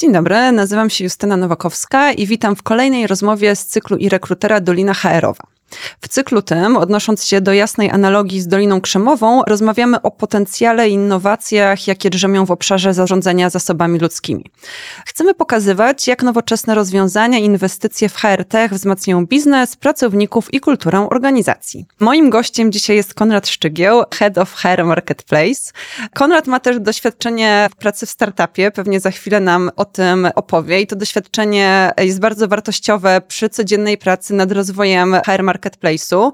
Dzień dobry, nazywam się Justyna Nowakowska i witam w kolejnej rozmowie z cyklu i rekrutera Dolina HR-owa. W cyklu tym, odnosząc się do jasnej analogii z Doliną Krzemową, rozmawiamy o potencjale i innowacjach, jakie drzemią w obszarze zarządzania zasobami ludzkimi. Chcemy pokazywać, jak nowoczesne rozwiązania i inwestycje w HR-Tech wzmacniają biznes, pracowników i kulturę organizacji. Moim gościem dzisiaj jest Konrad Szczygieł, Head of HR Marketplace. Konrad ma też doświadczenie w pracy w startupie, pewnie za chwilę nam o tym opowie i to doświadczenie jest bardzo wartościowe przy codziennej pracy nad rozwojem HR Marketplace marketplace'u.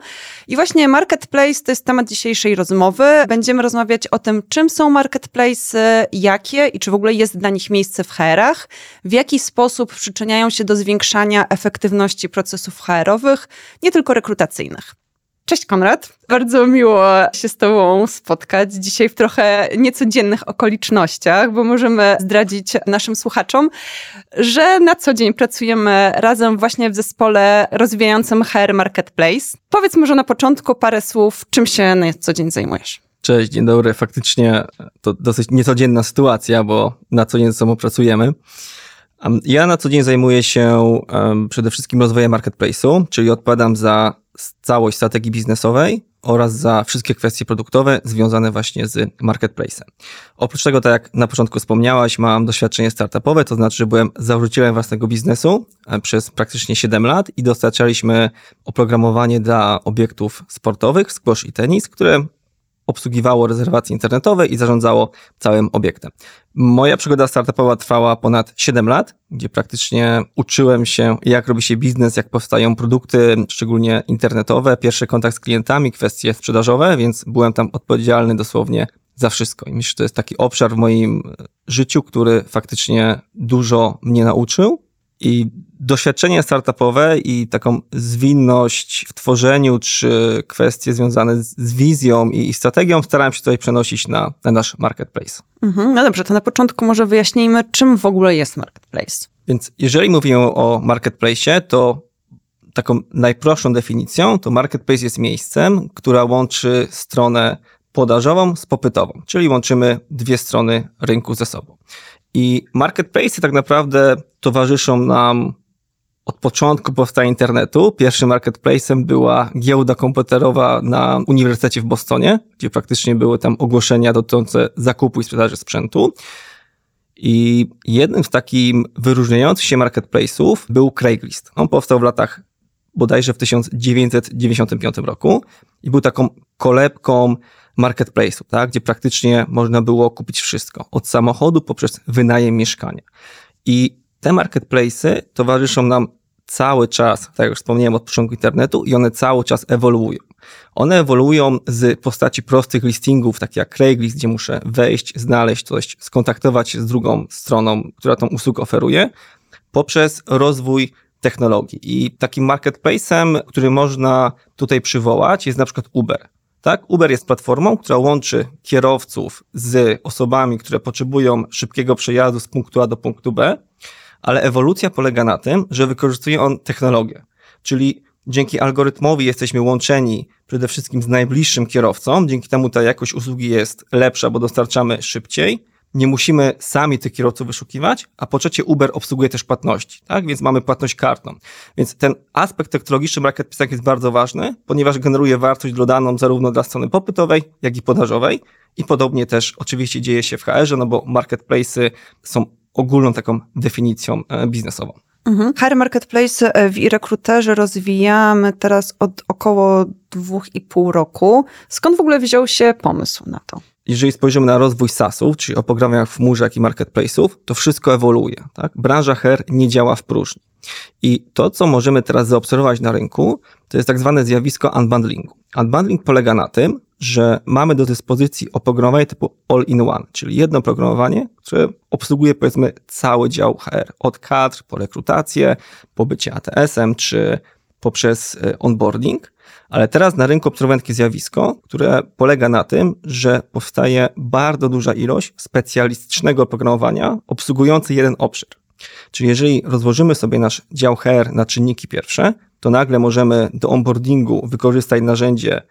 I właśnie marketplace to jest temat dzisiejszej rozmowy. Będziemy rozmawiać o tym, czym są marketplace, jakie i czy w ogóle jest dla nich miejsce w HR-ach, w jaki sposób przyczyniają się do zwiększania efektywności procesów HR-owych, nie tylko rekrutacyjnych. Cześć Konrad, bardzo miło się z Tobą spotkać dzisiaj w trochę niecodziennych okolicznościach, bo możemy zdradzić naszym słuchaczom, że na co dzień pracujemy razem właśnie w zespole rozwijającym HR Marketplace. Powiedz może na początku parę słów, czym się na co dzień zajmujesz. Cześć, dzień dobry. Faktycznie to dosyć niecodzienna sytuacja, bo na co dzień ze sobą pracujemy. Ja na co dzień zajmuję się przede wszystkim rozwojem marketplace'u, czyli odpowiadam za całość strategii biznesowej oraz za wszystkie kwestie produktowe związane właśnie z marketplace'em. Oprócz tego, tak jak na początku wspomniałaś, mam doświadczenie startupowe, to znaczy, że byłem założycielem własnego biznesu e, przez praktycznie 7 lat i dostarczaliśmy oprogramowanie dla obiektów sportowych, squash i tenis, które obsługiwało rezerwacje internetowe i zarządzało całym obiektem. Moja przygoda startupowa trwała ponad 7 lat, gdzie praktycznie uczyłem się, jak robi się biznes, jak powstają produkty, szczególnie internetowe, pierwszy kontakt z klientami, kwestie sprzedażowe, więc byłem tam odpowiedzialny dosłownie za wszystko. I myślę, że to jest taki obszar w moim życiu, który faktycznie dużo mnie nauczył i doświadczenie startupowe i taką zwinność w tworzeniu, czy kwestie związane z wizją i strategią starałem się tutaj przenosić na, na nasz marketplace. Mhm, no dobrze, to na początku może wyjaśnijmy, czym w ogóle jest marketplace. Więc jeżeli mówimy o marketplace, to taką najprostszą definicją to marketplace jest miejscem, która łączy stronę podażową z popytową, czyli łączymy dwie strony rynku ze sobą. I marketplace tak naprawdę towarzyszą nam od początku powstania internetu. Pierwszym marketplacem była giełda komputerowa na Uniwersytecie w Bostonie, gdzie praktycznie były tam ogłoszenia dotyczące zakupu i sprzedaży sprzętu. I jednym z takich wyróżniających się marketplace'ów był Craigslist. On powstał w latach bodajże w 1995 roku i był taką kolebką marketplace'u, tak, gdzie praktycznie można było kupić wszystko, od samochodu poprzez wynajem mieszkania. I te marketplace'y towarzyszą nam cały czas, tak jak wspomniałem od początku internetu, i one cały czas ewoluują. One ewoluują z postaci prostych listingów, takich jak Craigslist, gdzie muszę wejść, znaleźć coś, skontaktować się z drugą stroną, która tą usługę oferuje, poprzez rozwój technologii. I takim marketplace'em, który można tutaj przywołać, jest na przykład Uber. Tak? Uber jest platformą, która łączy kierowców z osobami, które potrzebują szybkiego przejazdu z punktu A do punktu B, ale ewolucja polega na tym, że wykorzystuje on technologię. Czyli dzięki algorytmowi jesteśmy łączeni przede wszystkim z najbliższym kierowcą, dzięki temu ta jakość usługi jest lepsza, bo dostarczamy szybciej. Nie musimy sami tych kierowców wyszukiwać, a po trzecie Uber obsługuje też płatności, tak? Więc mamy płatność kartą. Więc ten aspekt technologiczny marketplace jest bardzo ważny, ponieważ generuje wartość dodaną zarówno dla strony popytowej, jak i podażowej. I podobnie też oczywiście dzieje się w HR-ze, no bo marketplace'y są ogólną taką definicją e, biznesową. Mhm. HR Marketplace e, w e-rekruterze rozwijamy teraz od około dwóch i pół roku. Skąd w ogóle wziął się pomysł na to? Jeżeli spojrzymy na rozwój SaaSów, czyli oprogramowaniach w chmurze, jak i marketplace'ów, to wszystko ewoluuje. Tak? Branża HR nie działa w próżni. I to, co możemy teraz zaobserwować na rynku, to jest tak zwane zjawisko unbundlingu. Unbundling polega na tym, że mamy do dyspozycji oprogramowanie typu all-in-one, czyli jedno programowanie, które obsługuje powiedzmy cały dział HR, od kadr po rekrutację, po bycie ATS-em, czy poprzez e, onboarding. Ale teraz na rynku obserwujemy takie zjawisko, które polega na tym, że powstaje bardzo duża ilość specjalistycznego oprogramowania obsługujące jeden obszar. Czyli jeżeli rozłożymy sobie nasz dział HR na czynniki pierwsze, to nagle możemy do onboardingu wykorzystać narzędzie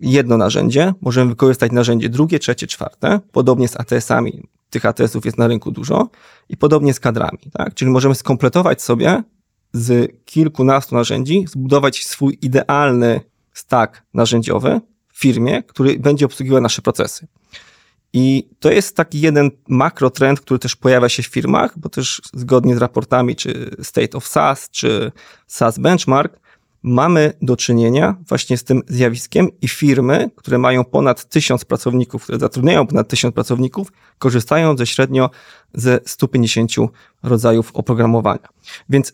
jedno narzędzie, możemy wykorzystać narzędzie drugie, trzecie, czwarte. Podobnie z ATS-ami, tych ATS-ów jest na rynku dużo. I podobnie z kadrami, tak? Czyli możemy skompletować sobie z kilkunastu narzędzi, zbudować swój idealny stack narzędziowy w firmie, który będzie obsługiwał nasze procesy. I to jest taki jeden makrotrend, który też pojawia się w firmach, bo też zgodnie z raportami czy State of SaaS, czy SaaS Benchmark, mamy do czynienia właśnie z tym zjawiskiem i firmy, które mają ponad tysiąc pracowników, które zatrudniają ponad tysiąc pracowników, korzystają ze średnio ze 150 rodzajów oprogramowania. Więc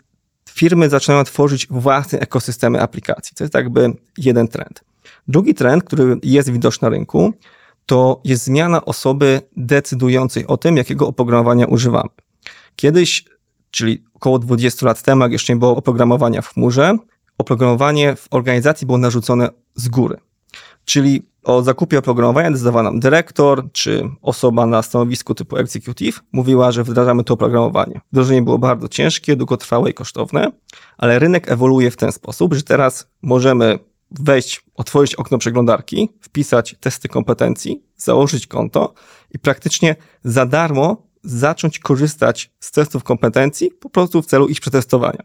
firmy zaczynają tworzyć własne ekosystemy aplikacji. To jest jakby jeden trend. Drugi trend, który jest widoczny na rynku, to jest zmiana osoby decydującej o tym, jakiego oprogramowania używamy. Kiedyś, czyli około 20 lat temu, jak jeszcze nie było oprogramowania w chmurze, oprogramowanie w organizacji było narzucone z góry. Czyli o zakupie oprogramowania decydował nam dyrektor czy osoba na stanowisku typu executive mówiła, że wdrażamy to oprogramowanie. Wdrożenie było bardzo ciężkie, długotrwałe i kosztowne, ale rynek ewoluuje w ten sposób, że teraz możemy wejść, otworzyć okno przeglądarki, wpisać testy kompetencji, założyć konto i praktycznie za darmo zacząć korzystać z testów kompetencji po prostu w celu ich przetestowania.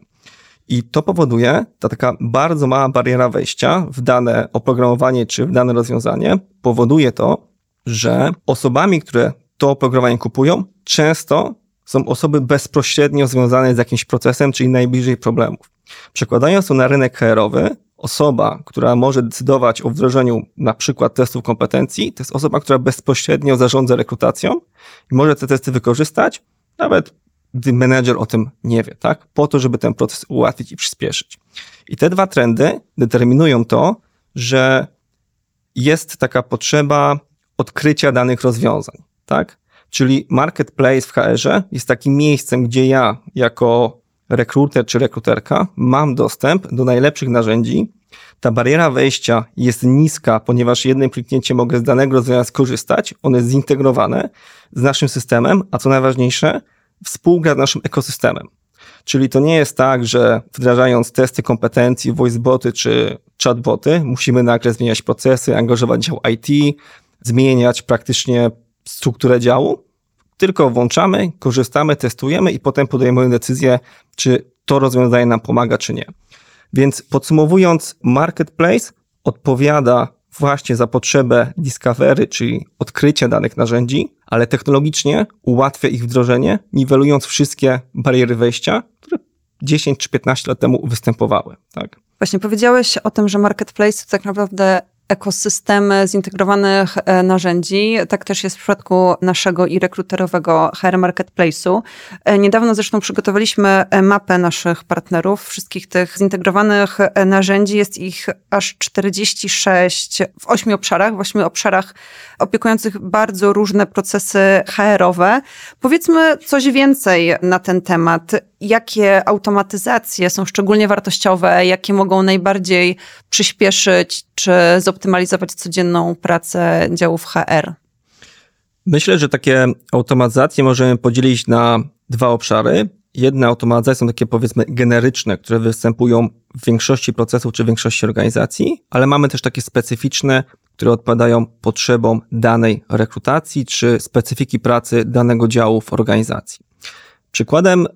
I to powoduje, ta taka bardzo mała bariera wejścia w dane oprogramowanie czy w dane rozwiązanie, powoduje to, że osobami, które to oprogramowanie kupują, często są osoby bezpośrednio związane z jakimś procesem, czyli najbliżej problemów. Przekładając to na rynek HR-owy, osoba, która może decydować o wdrożeniu na przykład testów kompetencji, to jest osoba, która bezpośrednio zarządza rekrutacją i może te testy wykorzystać, nawet gdy menedżer o tym nie wie, tak? Po to, żeby ten proces ułatwić i przyspieszyć. I te dwa trendy determinują to, że jest taka potrzeba odkrycia danych rozwiązań, tak? Czyli marketplace w HR-ze jest takim miejscem, gdzie ja jako rekruter czy rekruterka mam dostęp do najlepszych narzędzi. Ta bariera wejścia jest niska, ponieważ jednym kliknięciem mogę z danego rozwiązania skorzystać. One jest zintegrowane z naszym systemem, a co najważniejsze, współgra z naszym ekosystemem. Czyli to nie jest tak, że wdrażając testy kompetencji, voiceboty czy chatboty, musimy nagle zmieniać procesy, angażować dział IT, zmieniać praktycznie strukturę działu, tylko włączamy, korzystamy, testujemy i potem podejmujemy decyzję, czy to rozwiązanie nam pomaga, czy nie. Więc podsumowując, marketplace odpowiada właśnie za potrzebę discovery, czyli odkrycia danych narzędzi, ale technologicznie ułatwia ich wdrożenie, niwelując wszystkie bariery wejścia, które 10 czy 15 lat temu występowały. Tak? Właśnie powiedziałeś o tym, że marketplace tak naprawdę ekosystemy zintegrowanych e, narzędzi. Tak też jest w przypadku naszego i rekruterowego HR Marketplace'u. E, niedawno zresztą przygotowaliśmy e, mapę naszych partnerów, wszystkich tych zintegrowanych narzędzi. Jest ich aż 46 w ośmiu obszarach, w ośmiu obszarach opiekujących bardzo różne procesy HR-owe. Powiedzmy coś więcej na ten temat jakie automatyzacje są szczególnie wartościowe, jakie mogą najbardziej przyspieszyć czy zoptymalizować codzienną pracę działów HR? Myślę, że takie automatyzacje możemy podzielić na dwa obszary. Jedne automatyzacje są takie powiedzmy generyczne, które występują w większości procesów czy większości organizacji, ale mamy też takie specyficzne, które odpowiadają potrzebom danej rekrutacji czy specyfiki pracy danego działu w organizacji. Przykładem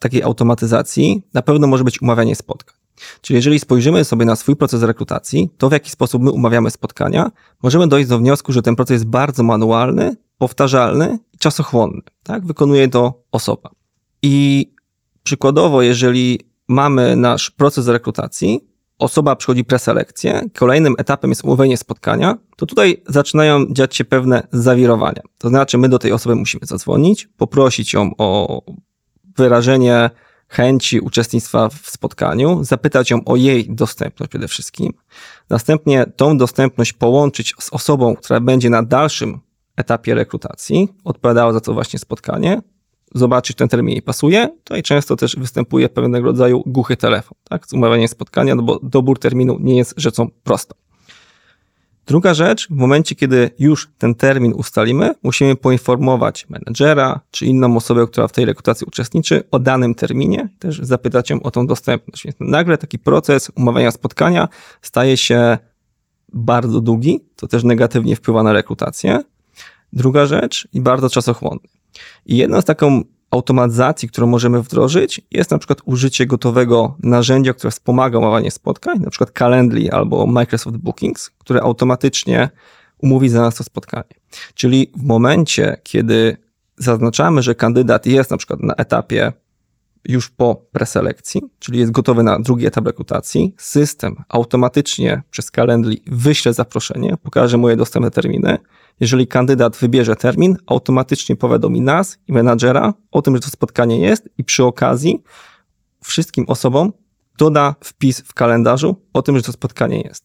takiej automatyzacji na pewno może być umawianie spotkań. Czyli jeżeli spojrzymy sobie na swój proces rekrutacji, to w jaki sposób my umawiamy spotkania, możemy dojść do wniosku, że ten proces jest bardzo manualny, powtarzalny i czasochłonny. Tak? Wykonuje to osoba. I przykładowo, jeżeli mamy nasz proces rekrutacji, osoba przychodzi preselekcję, kolejnym etapem jest umówienie spotkania, to tutaj zaczynają dziać się pewne zawirowania. To znaczy, my do tej osoby musimy zadzwonić, poprosić ją o wyrażenie chęci uczestnictwa w spotkaniu, zapytać ją o jej dostępność przede wszystkim. Następnie tą dostępność połączyć z osobą, która będzie na dalszym etapie rekrutacji, odpowiadała za to właśnie spotkanie, zobaczyć, ten termin jej pasuje. Tutaj często też występuje pewnego rodzaju głuchy telefon, tak? Umawianie spotkania, no bo dobór terminu nie jest rzeczą prostą. Druga rzecz, w momencie, kiedy już ten termin ustalimy, musimy poinformować menedżera czy inną osobę, która w tej rekrutacji uczestniczy, o danym terminie, też zapytać ją o tą dostępność. Więc nagle taki proces umawiania spotkania staje się bardzo długi, to też negatywnie wpływa na rekrutację. Druga rzecz i bardzo czasochłonny. I jedną z taką automatyzacji, którą możemy wdrożyć, jest na przykład użycie gotowego narzędzia, które wspomaga omawianie spotkań, na przykład Calendly albo Microsoft Bookings, które automatycznie umówi za nas to spotkanie. Czyli w momencie, kiedy zaznaczamy, że kandydat jest na przykład na etapie już po preselekcji, czyli jest gotowy na drugi etap rekrutacji, system automatycznie przez Calendly wyśle zaproszenie, pokaże moje dostępne terminy. Jeżeli kandydat wybierze termin, automatycznie powiadomi nas i menadżera o tym, że to spotkanie jest i przy okazji wszystkim osobom doda wpis w kalendarzu o tym, że to spotkanie jest.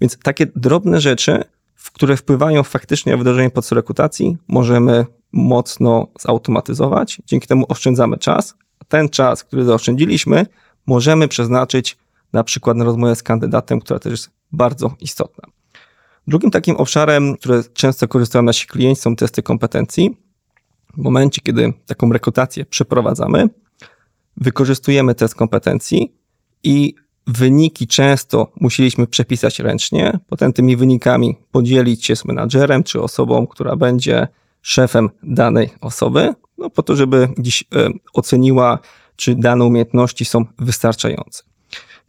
Więc takie drobne rzeczy, które wpływają faktycznie na wdrożenie procesu rekrutacji, możemy mocno zautomatyzować. Dzięki temu oszczędzamy czas, ten czas, który zaoszczędziliśmy, możemy przeznaczyć na przykład na rozmowę z kandydatem, która też jest bardzo istotna. Drugim takim obszarem, które często korzystają nasi klienci, są testy kompetencji. W momencie, kiedy taką rekrutację przeprowadzamy, wykorzystujemy test kompetencji i wyniki często musieliśmy przepisać ręcznie, potem tymi wynikami podzielić się z menadżerem czy osobą, która będzie szefem danej osoby, no po to, żeby gdzieś e, oceniła, czy dane umiejętności są wystarczające.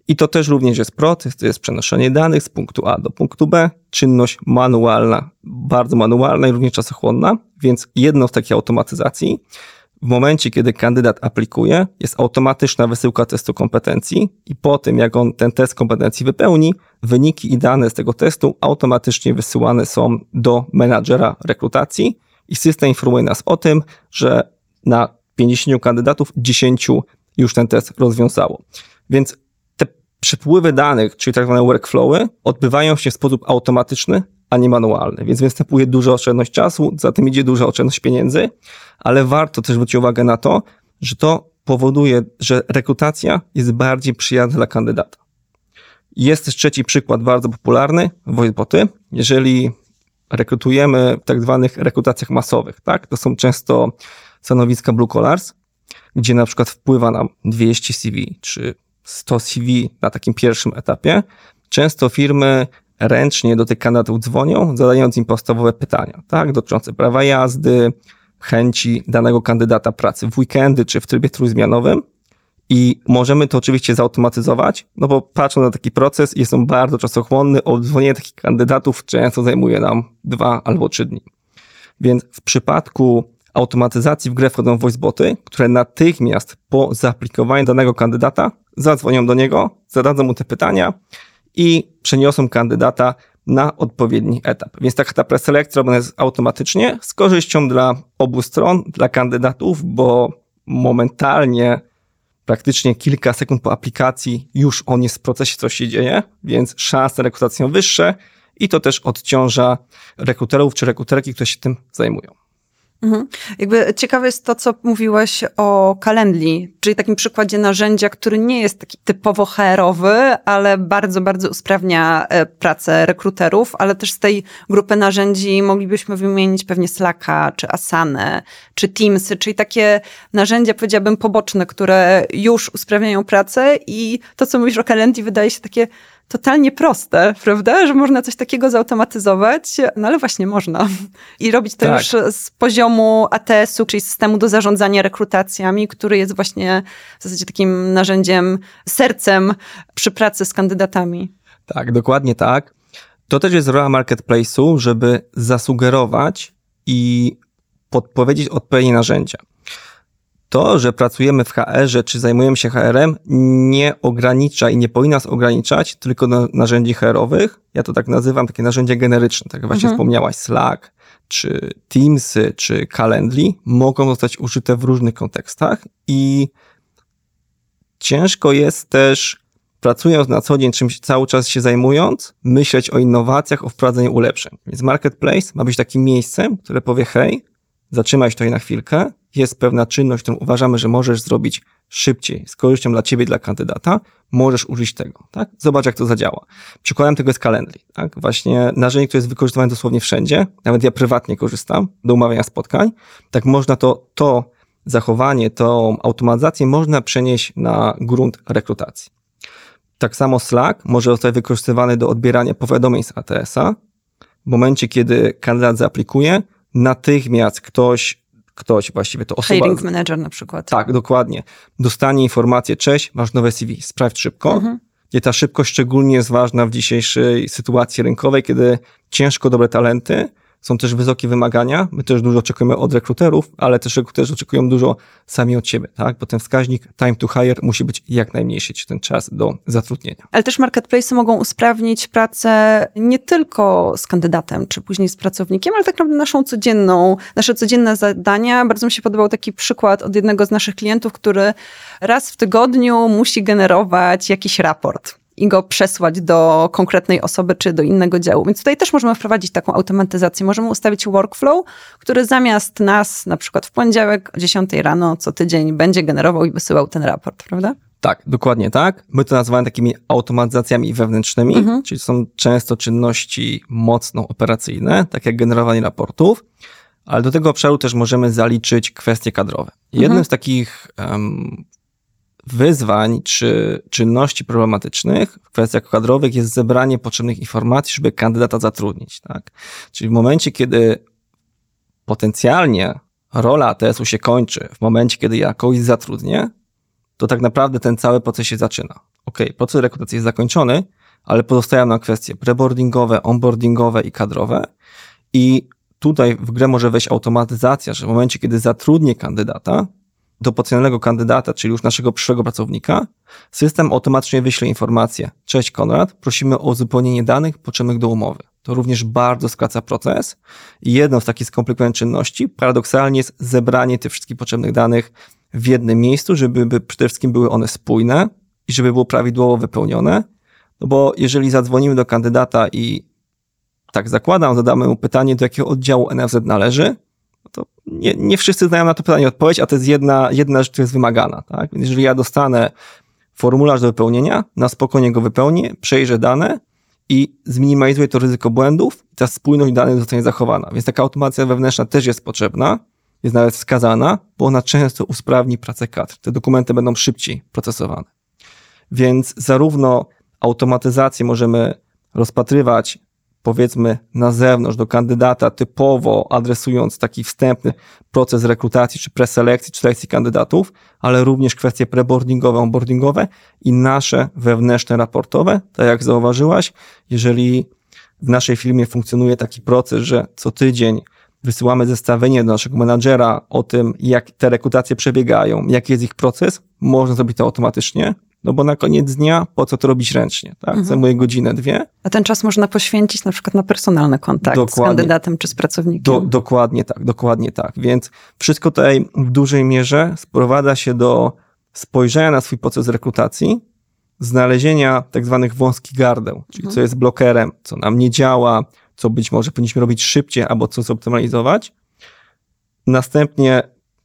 I to też również jest proces, to jest przenoszenie danych z punktu A do punktu B, czynność manualna, bardzo manualna i również czasochłonna, więc jedną z takich automatyzacji w momencie, kiedy kandydat aplikuje, jest automatyczna wysyłka testu kompetencji i po tym, jak on ten test kompetencji wypełni, wyniki i dane z tego testu automatycznie wysyłane są do menadżera rekrutacji, i system informuje nas o tym, że na 50 kandydatów 10 już ten test rozwiązało. Więc te przepływy danych, czyli tak zwane workflowy, odbywają się w sposób automatyczny, a nie manualny. Więc występuje duża oszczędność czasu, za tym idzie duża oszczędność pieniędzy, ale warto też zwrócić uwagę na to, że to powoduje, że rekrutacja jest bardziej przyjazna dla kandydata. Jest też trzeci przykład bardzo popularny, voiceboty. Jeżeli rekrutujemy w tak zwanych rekrutacjach masowych, tak? To są często stanowiska blue collars, gdzie na przykład wpływa nam 200 CV czy 100 CV na takim pierwszym etapie. Często firmy ręcznie do tych kandydatów dzwonią, zadając im podstawowe pytania, tak? Dotyczące prawa jazdy, chęci danego kandydata pracy w weekendy czy w trybie trójzmianowym. I możemy to oczywiście zautomatyzować, no bo patrząc na taki proces, jest on bardzo czasochłonny. Odzwonienie takich kandydatów często zajmuje nam dwa albo trzy dni. Więc w przypadku automatyzacji w grę wchodzą voiceboty, które natychmiast po zaaplikowaniu danego kandydata zadzwonią do niego, zadadzą mu te pytania i przeniosą kandydata na odpowiedni etap. Więc taka ta preselekcja robiona jest automatycznie z korzyścią dla obu stron, dla kandydatów, bo momentalnie praktycznie kilka sekund po aplikacji już on jest w procesie, coś się dzieje, więc szanse na rekrutację wyższe i to też odciąża rekruterów czy rekruterki, które się tym zajmują. Mhm. Jakby ciekawe jest to, co mówiłeś o Calendly, czyli takim przykładzie narzędzia, który nie jest taki typowo HR-owy, ale bardzo, bardzo usprawnia e, pracę rekruterów, ale też z tej grupy narzędzi moglibyśmy wymienić pewnie Slacka, czy Asanę, czy Teamsy, czyli takie narzędzia, powiedziałabym, poboczne, które już usprawniają pracę i to, co mówisz o Calendly, wydaje się takie totalnie proste, prawda? Że można coś takiego zautomatyzować, no ale właśnie można. I robić to tak. już z poziomu ATS-u, czyli systemu do zarządzania rekrutacjami, który jest właśnie w zasadzie takim narzędziem, sercem przy pracy z kandydatami. Tak, dokładnie tak. To też jest rola marketplace'u, żeby zasugerować i podpowiedzieć odpowiednie narzędzia to, że pracujemy w HR-ze czy zajmujemy się HR-em, nie ogranicza i nie powinna nas ograniczać tylko do narzędzi HR-owych. Ja to tak nazywam, takie narzędzia generyczne, tak jak właśnie mhm. wspomniałaś, Slack, czy Teamsy, czy Calendly, mogą zostać użyte w różnych kontekstach i ciężko jest też, pracując na co dzień, czymś cały czas się zajmując, myśleć o innowacjach, o wprowadzeniu ulepszeń. Więc marketplace ma być takim miejscem, które powie, hej, zatrzymaj się tutaj na chwilkę, jest pewna czynność, którą uważamy, że możesz zrobić szybciej, z korzyścią dla ciebie, dla kandydata, możesz użyć tego, tak? Zobacz, jak to zadziała. Przykładem tego jest Calendly, tak? Właśnie narzędzie, które jest wykorzystywane dosłownie wszędzie, nawet ja prywatnie korzystam do umawiania spotkań, tak można to, to zachowanie, tą automatyzację można przenieść na grunt rekrutacji. Tak samo Slack może zostać wykorzystywany do odbierania powiadomień z ATS-a. W momencie, kiedy kandydat zaaplikuje, natychmiast ktoś ktoś właściwie to osoba... Hiring manager na przykład. Tak, dokładnie. Dostanie informację, cześć, masz nowe CV, sprawdź szybko. Mhm. I ta szybkość szczególnie jest ważna w dzisiejszej sytuacji rynkowej, kiedy ciężko dobre talenty są też wysokie wymagania. My też dużo oczekujemy od rekruterów, ale też rekruterzy oczekują dużo sami od siebie, tak? Bo ten wskaźnik time to hire musi być jak najmniejszy, ten czas do zatrudnienia. Ale też marketplace mogą usprawnić pracę nie tylko z kandydatem, czy później z pracownikiem, ale tak naprawdę naszą codzienną, nasze codzienne zadania. Bardzo mi się podobał taki przykład od jednego z naszych klientów, który raz w tygodniu musi generować jakiś raport i go przesłać do konkretnej osoby czy do innego działu. Więc tutaj też możemy wprowadzić taką automatyzację. Możemy ustawić workflow, który zamiast nas na przykład w poniedziałek o 10 rano co tydzień będzie generował i wysyłał ten raport, prawda? Tak, dokładnie tak. My to nazywamy takimi automatyzacjami wewnętrznymi, mhm. czyli są często czynności mocno operacyjne, tak jak generowanie raportów, ale do tego obszaru też możemy zaliczyć kwestie kadrowe. Jednym mhm. z takich um, wyzwań czy czynności problematycznych w kwestiach kadrowych jest zebranie potrzebnych informacji, żeby kandydata zatrudnić. Tak? Czyli w momencie, kiedy potencjalnie rola ATS-u się kończy, w momencie, kiedy ja kogoś zatrudnię, to tak naprawdę ten cały proces się zaczyna. Ok, proces rekrutacji jest zakończony, ale pozostają nam kwestie preboardingowe, onboardingowe i kadrowe. I tutaj w grę może wejść automatyzacja, że w momencie, kiedy zatrudnię kandydata, do potencjalnego kandydata, czyli już naszego przyszłego pracownika, system automatycznie wyśle informację. Cześć Konrad, prosimy o uzupełnienie danych potrzebnych do umowy. To również bardzo skraca proces i jedną z takich skomplikowanych czynności paradoksalnie jest zebranie tych wszystkich potrzebnych danych w jednym miejscu, żeby przede wszystkim były one spójne i żeby było prawidłowo wypełnione. No bo jeżeli zadzwonimy do kandydata i tak zakładam, zadamy mu pytanie, do jakiego oddziału NFZ należy, nie, nie wszyscy znają na to pytanie odpowiedź, a to jest jedna, jedna rzecz, która jest wymagana. Tak? Więc jeżeli ja dostanę formularz do wypełnienia, na spokojnie go wypełnię, przejrzę dane i zminimalizuję to ryzyko błędów ta spójność danych zostanie zachowana. Więc taka automacja wewnętrzna też jest potrzebna, jest nawet wskazana, bo ona często usprawni pracę kadr. Te dokumenty będą szybciej procesowane. Więc zarówno automatyzację możemy rozpatrywać powiedzmy na zewnątrz do kandydata, typowo adresując taki wstępny proces rekrutacji, czy preselekcji, czy selekcji kandydatów, ale również kwestie preboardingowe, onboardingowe i nasze wewnętrzne raportowe. Tak jak zauważyłaś, jeżeli w naszej firmie funkcjonuje taki proces, że co tydzień wysyłamy zestawienie do naszego menadżera o tym, jak te rekrutacje przebiegają, jaki jest ich proces, można zrobić to automatycznie, no bo na koniec dnia po co to robić ręcznie, tak? Mhm. Zajmuje godzinę, dwie. A ten czas można poświęcić na przykład na personalny kontakt dokładnie, z kandydatem czy z pracownikiem. Do, dokładnie tak, dokładnie tak. Więc wszystko tutaj w dużej mierze sprowadza się do spojrzenia na swój proces rekrutacji, znalezienia tak zwanych wąskich gardeł, czyli mhm. co jest blokerem, co nam nie działa, co być może powinniśmy robić szybciej albo co zoptymalizować. Następnie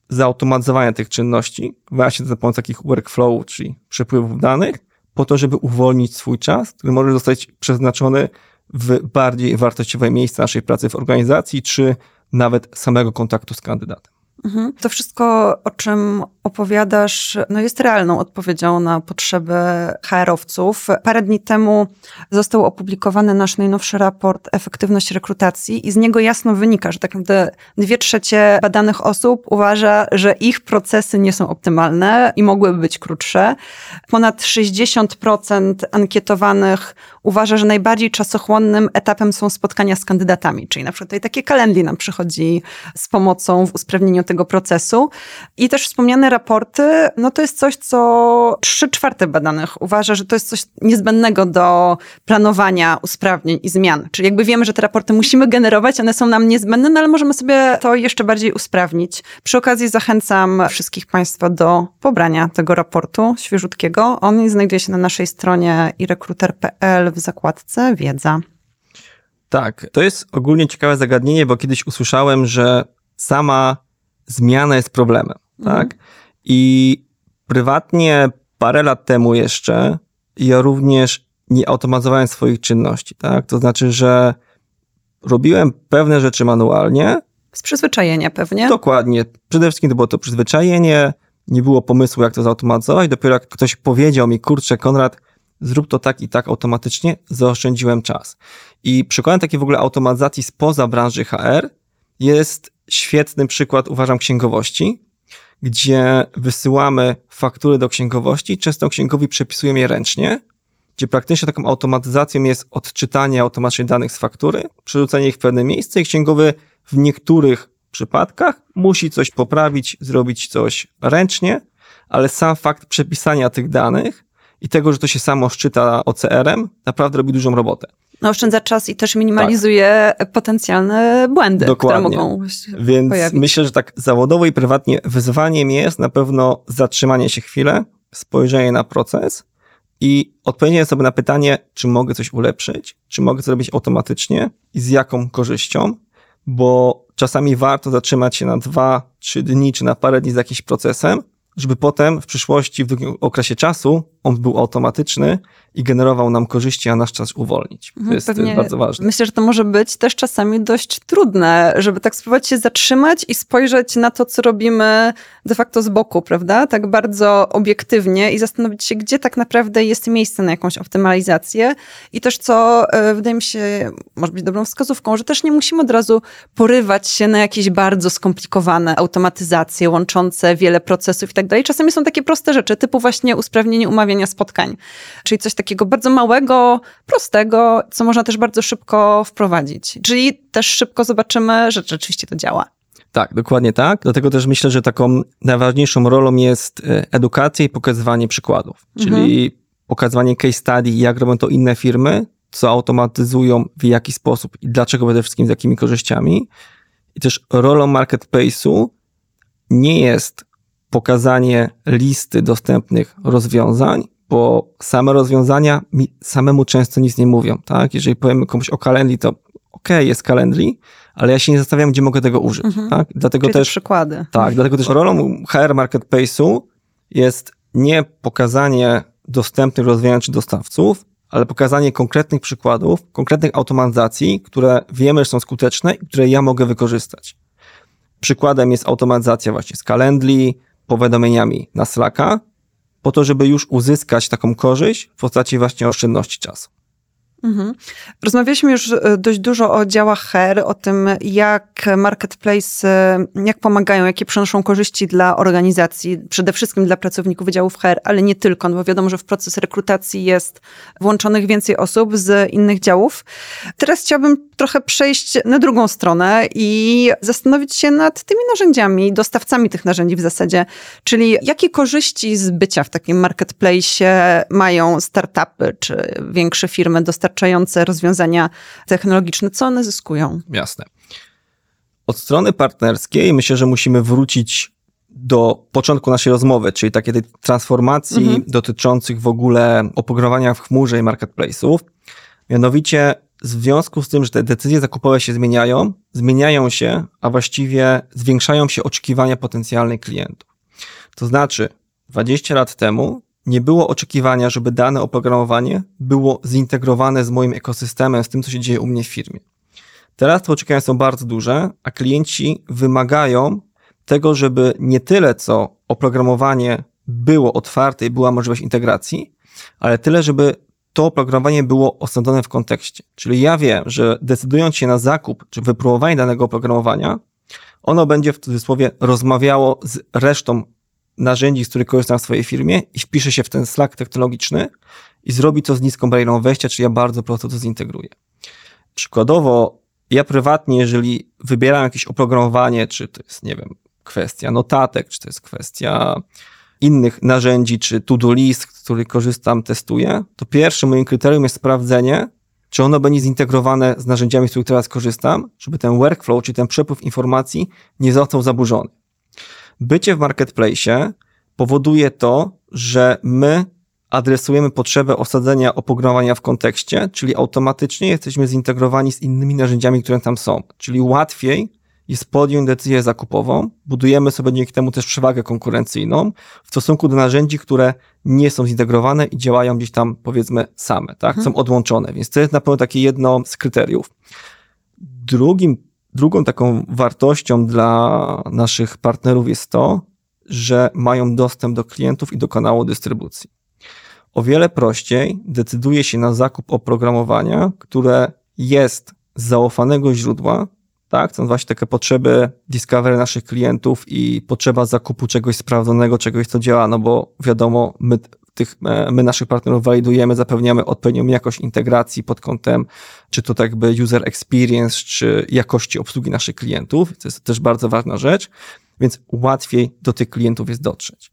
zautomatyzowania tych czynności, właśnie za pomocą takich workflow, czyli przepływów danych, po to, żeby uwolnić swój czas, który może zostać przeznaczony w bardziej wartościowe miejsca naszej pracy w organizacji, czy nawet samego kontaktu z kandydatem. Mhm. To wszystko, o czym opowiadasz, no jest realną odpowiedzią na potrzeby HR-owców. Parę dni temu został opublikowany nasz najnowszy raport Efektywność rekrutacji i z niego jasno wynika, że tak naprawdę dwie trzecie badanych osób uważa, że ich procesy nie są optymalne i mogłyby być krótsze. Ponad 60% ankietowanych uważa, że najbardziej czasochłonnym etapem są spotkania z kandydatami, czyli na przykład tutaj takie kalendy nam przychodzi z pomocą w usprawnieniu tego procesu. I też wspomniane raporty, no to jest coś, co trzy czwarte badanych uważa, że to jest coś niezbędnego do planowania usprawnień i zmian. Czyli jakby wiemy, że te raporty musimy generować, one są nam niezbędne, no ale możemy sobie to jeszcze bardziej usprawnić. Przy okazji zachęcam wszystkich Państwa do pobrania tego raportu świeżutkiego. On znajduje się na naszej stronie irekruter.pl w zakładce Wiedza. Tak, to jest ogólnie ciekawe zagadnienie, bo kiedyś usłyszałem, że sama zmiana jest problemem, mhm. tak? I prywatnie parę lat temu jeszcze ja również nie automatyzowałem swoich czynności, tak? To znaczy, że robiłem pewne rzeczy manualnie. Z przyzwyczajenia pewnie. Dokładnie. Przede wszystkim to było to przyzwyczajenie, nie było pomysłu, jak to zautomatyzować. Dopiero jak ktoś powiedział mi, kurczę, Konrad, zrób to tak i tak automatycznie, zaoszczędziłem czas. I przykładem takiej w ogóle automatyzacji spoza branży HR jest świetny przykład, uważam, księgowości, gdzie wysyłamy faktury do księgowości, często księgowi przepisują je ręcznie, gdzie praktycznie taką automatyzacją jest odczytanie automatycznie danych z faktury, przerzucenie ich w pewne miejsce i księgowy w niektórych przypadkach musi coś poprawić, zrobić coś ręcznie, ale sam fakt przepisania tych danych i tego, że to się samo szczyta OCR-em, naprawdę robi dużą robotę. No, oszczędza czas i też minimalizuje tak. potencjalne błędy, Dokładnie. które mogą się Więc pojawić. myślę, że tak zawodowo i prywatnie wyzwaniem jest na pewno zatrzymanie się chwilę, spojrzenie na proces i odpowiedzieć sobie na pytanie, czy mogę coś ulepszyć, czy mogę zrobić automatycznie i z jaką korzyścią, bo czasami warto zatrzymać się na dwa, trzy dni, czy na parę dni z jakimś procesem, żeby potem w przyszłości, w długim okresie czasu, on był automatyczny i generował nam korzyści, a nasz czas uwolnić. To mhm, jest, to jest bardzo ważne. Myślę, że to może być też czasami dość trudne, żeby tak spróbować się zatrzymać i spojrzeć na to, co robimy de facto z boku, prawda? Tak bardzo obiektywnie i zastanowić się, gdzie tak naprawdę jest miejsce na jakąś optymalizację i też co e, wydaje mi się, może być dobrą wskazówką, że też nie musimy od razu porywać się na jakieś bardzo skomplikowane automatyzacje łączące wiele procesów i tak dalej. Czasami są takie proste rzeczy, typu właśnie usprawnienie umawiania spotkań, czyli coś takiego bardzo małego, prostego, co można też bardzo szybko wprowadzić. Czyli też szybko zobaczymy, że rzeczywiście to działa. Tak, dokładnie tak. Dlatego też myślę, że taką najważniejszą rolą jest e, edukacja i pokazywanie przykładów. Mhm. Czyli pokazywanie case study, jak robią to inne firmy, co automatyzują, w jaki sposób i dlaczego przede wszystkim z jakimi korzyściami. I też rolą marketplace'u nie jest pokazanie listy dostępnych rozwiązań, bo same rozwiązania mi samemu często nic nie mówią, tak? Jeżeli powiemy komuś o Calendly, to ok, jest Calendly, ale ja się nie zastanawiam, gdzie mogę tego użyć, mhm. tak? Dlatego Czyli też przykłady. Tak, dlatego też rolą HR Marketplace'u jest nie pokazanie dostępnych rozwiązań czy dostawców, ale pokazanie konkretnych przykładów, konkretnych automatyzacji, które wiemy, że są skuteczne i które ja mogę wykorzystać. Przykładem jest automatyzacja właśnie z Calendly, powiadomieniami na Slacka, po to, żeby już uzyskać taką korzyść w postaci właśnie oszczędności czasu. Mhm. Rozmawialiśmy już e, dość dużo o działach HR, o tym, jak marketplace, e, jak pomagają, jakie przynoszą korzyści dla organizacji, przede wszystkim dla pracowników wydziałów HR, ale nie tylko, no bo wiadomo, że w proces rekrutacji jest włączonych więcej osób z innych działów. Teraz chciałabym trochę przejść na drugą stronę i zastanowić się nad tymi narzędziami, dostawcami tych narzędzi w zasadzie, czyli jakie korzyści z bycia w takim marketplace mają startupy czy większe firmy dostarczające dostarczające rozwiązania technologiczne, co one zyskują? Jasne. Od strony partnerskiej myślę, że musimy wrócić do początku naszej rozmowy, czyli takiej tej transformacji mhm. dotyczących w ogóle oprogramowania w chmurze i marketplace'ów. Mianowicie w związku z tym, że te decyzje zakupowe się zmieniają, zmieniają się, a właściwie zwiększają się oczekiwania potencjalnych klientów. To znaczy, 20 lat temu nie było oczekiwania, żeby dane oprogramowanie było zintegrowane z moim ekosystemem, z tym, co się dzieje u mnie w firmie. Teraz te oczekiwania są bardzo duże, a klienci wymagają tego, żeby nie tyle co oprogramowanie było otwarte i była możliwość integracji, ale tyle, żeby to oprogramowanie było osadzone w kontekście. Czyli ja wiem, że decydując się na zakup czy wypróbowanie danego oprogramowania, ono będzie w cudzysłowie rozmawiało z resztą narzędzi, z których korzystam w swojej firmie i wpiszę się w ten Slack technologiczny i zrobi to z niską barierą wejścia, czyli ja bardzo prosto to zintegruję. Przykładowo, ja prywatnie, jeżeli wybieram jakieś oprogramowanie, czy to jest, nie wiem, kwestia notatek, czy to jest kwestia innych narzędzi, czy to-do list, z których korzystam, testuję, to pierwszym moim kryterium jest sprawdzenie, czy ono będzie zintegrowane z narzędziami, z których teraz korzystam, żeby ten workflow, czy ten przepływ informacji nie został zaburzony bycie w marketplace powoduje to, że my adresujemy potrzebę osadzenia oprogramowania w kontekście, czyli automatycznie jesteśmy zintegrowani z innymi narzędziami, które tam są. Czyli łatwiej jest podjąć decyzję zakupową, budujemy sobie dzięki temu też przewagę konkurencyjną w stosunku do narzędzi, które nie są zintegrowane i działają gdzieś tam powiedzmy same, tak? Są odłączone, więc to jest na pewno takie jedno z kryteriów. Drugim Drugą taką wartością dla naszych partnerów jest to, że mają dostęp do klientów i do kanału dystrybucji. O wiele prościej decyduje się na zakup oprogramowania, które jest z zaufanego źródła, tak? Są właśnie takie potrzeby discovery naszych klientów i potrzeba zakupu czegoś sprawdzonego, czegoś, co działa, no bo wiadomo, my tych, e, my naszych partnerów walidujemy, zapewniamy odpowiednią jakość integracji pod kątem, czy to tak jakby user experience, czy jakości obsługi naszych klientów. To jest też bardzo ważna rzecz, więc łatwiej do tych klientów jest dotrzeć.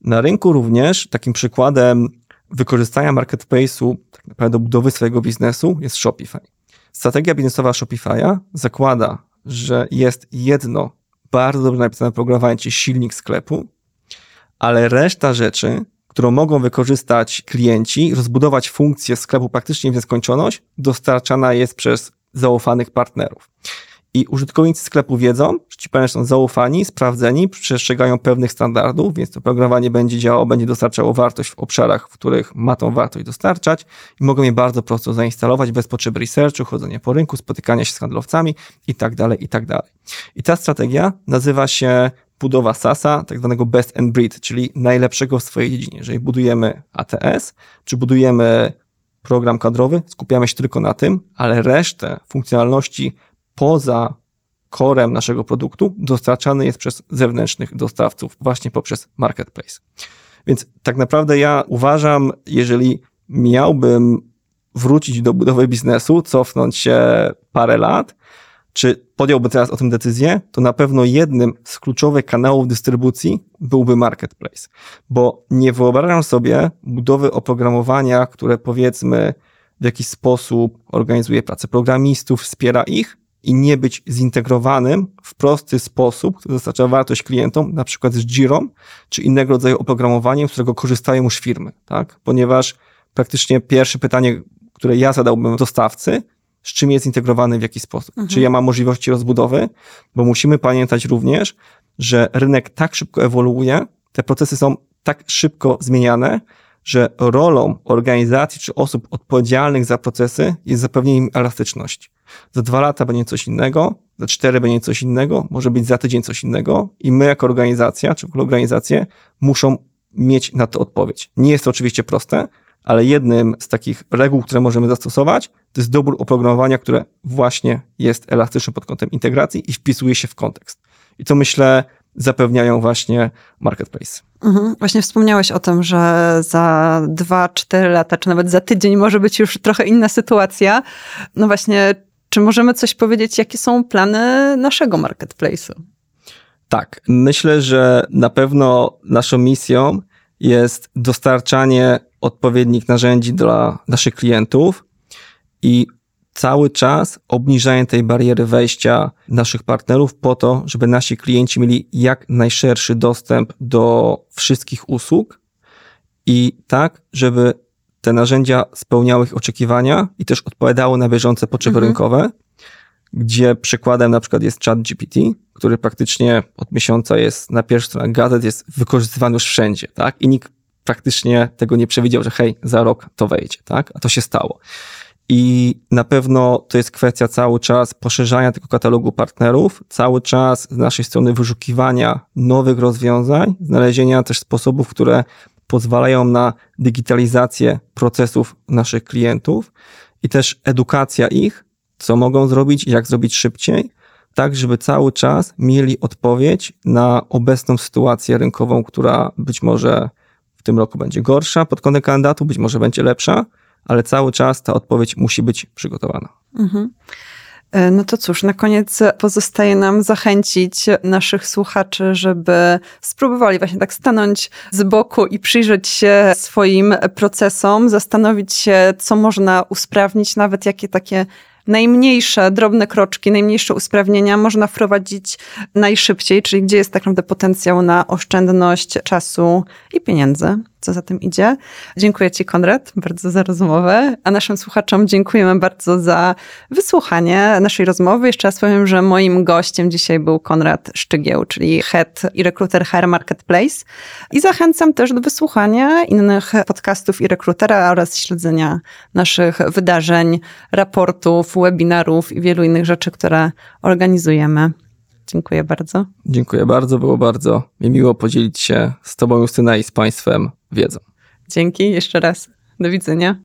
Na rynku również takim przykładem wykorzystania marketplace'u tak naprawdę do budowy swojego biznesu jest Shopify. Strategia biznesowa Shopify'a zakłada, że jest jedno bardzo dobrze napisane programowanie, czyli silnik sklepu, ale reszta rzeczy, którą mogą wykorzystać klienci, rozbudować funkcję sklepu praktycznie w nieskończoność, dostarczana jest przez zaufanych partnerów. I użytkownicy sklepu wiedzą, że ci partnerzy są zaufani, sprawdzeni, przestrzegają pewnych standardów, więc to programowanie będzie działało, będzie dostarczało wartość w obszarach, w których ma tą wartość dostarczać i mogą je bardzo prosto zainstalować bez potrzeby researchu, chodzenia po rynku, spotykania się z handlowcami i tak dalej, i tak. I ta strategia nazywa się budowa SASa, tak zwanego best and breed, czyli najlepszego w swojej dziedzinie. Jeżeli budujemy ATS, czy budujemy program kadrowy, skupiamy się tylko na tym, ale resztę funkcjonalności poza korem naszego produktu dostarczany jest przez zewnętrznych dostawców, właśnie poprzez marketplace. Więc tak naprawdę ja uważam, jeżeli miałbym wrócić do budowy biznesu, cofnąć się parę lat, czy podjąłby teraz o tym decyzję, to na pewno jednym z kluczowych kanałów dystrybucji byłby marketplace. Bo nie wyobrażam sobie budowy oprogramowania, które powiedzmy w jakiś sposób organizuje pracę programistów, wspiera ich, i nie być zintegrowanym w prosty sposób, który dostarcza wartość klientom, na przykład z Jira, czy innego rodzaju oprogramowaniem, z którego korzystają już firmy, tak? Ponieważ praktycznie pierwsze pytanie, które ja zadałbym dostawcy, z czym jest zintegrowany, w jaki sposób. Mhm. Czy ja mam możliwości rozbudowy? Bo musimy pamiętać również, że rynek tak szybko ewoluuje, te procesy są tak szybko zmieniane, że rolą organizacji czy osób odpowiedzialnych za procesy jest zapewnienie im elastyczności. Za dwa lata będzie coś innego, za cztery będzie coś innego, może być za tydzień coś innego i my jako organizacja, czy w ogóle organizacje muszą mieć na to odpowiedź. Nie jest to oczywiście proste, ale jednym z takich reguł, które możemy zastosować, to jest dobór oprogramowania, które właśnie jest elastyczne pod kątem integracji i wpisuje się w kontekst. I to myślę zapewniają właśnie marketplace. Mhm. Właśnie wspomniałeś o tym, że za dwa, cztery lata, czy nawet za tydzień może być już trochę inna sytuacja. No właśnie, czy możemy coś powiedzieć, jakie są plany naszego marketplace'u? Tak, myślę, że na pewno naszą misją jest dostarczanie odpowiednich narzędzi dla naszych klientów i cały czas obniżają tej bariery wejścia naszych partnerów po to, żeby nasi klienci mieli jak najszerszy dostęp do wszystkich usług i tak, żeby te narzędzia spełniały ich oczekiwania i też odpowiadały na bieżące potrzeby mhm. rynkowe, gdzie przykładem na przykład jest chat GPT, który praktycznie od miesiąca jest na pierwszej stronie gazet, jest wykorzystywany już wszędzie, tak? I nikt praktycznie tego nie przewidział, że hej, za rok to wejdzie, tak? A to się stało. I na pewno to jest kwestia cały czas poszerzania tego katalogu partnerów, cały czas z naszej strony wyszukiwania nowych rozwiązań, znalezienia też sposobów, które pozwalają na digitalizację procesów naszych klientów i też edukacja ich, co mogą zrobić, jak zrobić szybciej, tak żeby cały czas mieli odpowiedź na obecną sytuację rynkową, która być może w tym roku będzie gorsza pod kątem kandydatu, być może będzie lepsza, ale cały czas ta odpowiedź musi być przygotowana. Mhm. E, no to cóż, na koniec pozostaje nam zachęcić naszych słuchaczy, żeby spróbowali właśnie tak stanąć z boku i przyjrzeć się swoim procesom, zastanowić się, co można usprawnić, nawet jakie takie najmniejsze, drobne kroczki, najmniejsze usprawnienia można wprowadzić najszybciej, czyli gdzie jest tak naprawdę potencjał na oszczędność czasu i pieniędzy co za tym idzie. Dziękuję Ci, Konrad, bardzo za rozmowę, a naszym słuchaczom dziękujemy bardzo za wysłuchanie naszej rozmowy. Jeszcze raz powiem, że moim gościem dzisiaj był Konrad Szczygieł, czyli head i rekruter HR Marketplace. I zachęcam też do wysłuchania innych podcastów i rekrutera oraz śledzenia naszych wydarzeń, raportów, webinarów i wielu innych rzeczy, które organizujemy. Dziękuję bardzo. Dziękuję bardzo, było bardzo mi miło podzielić się z Tobą, Justyna, i z Państwem wiedzą. Dzięki jeszcze raz. Do widzenia.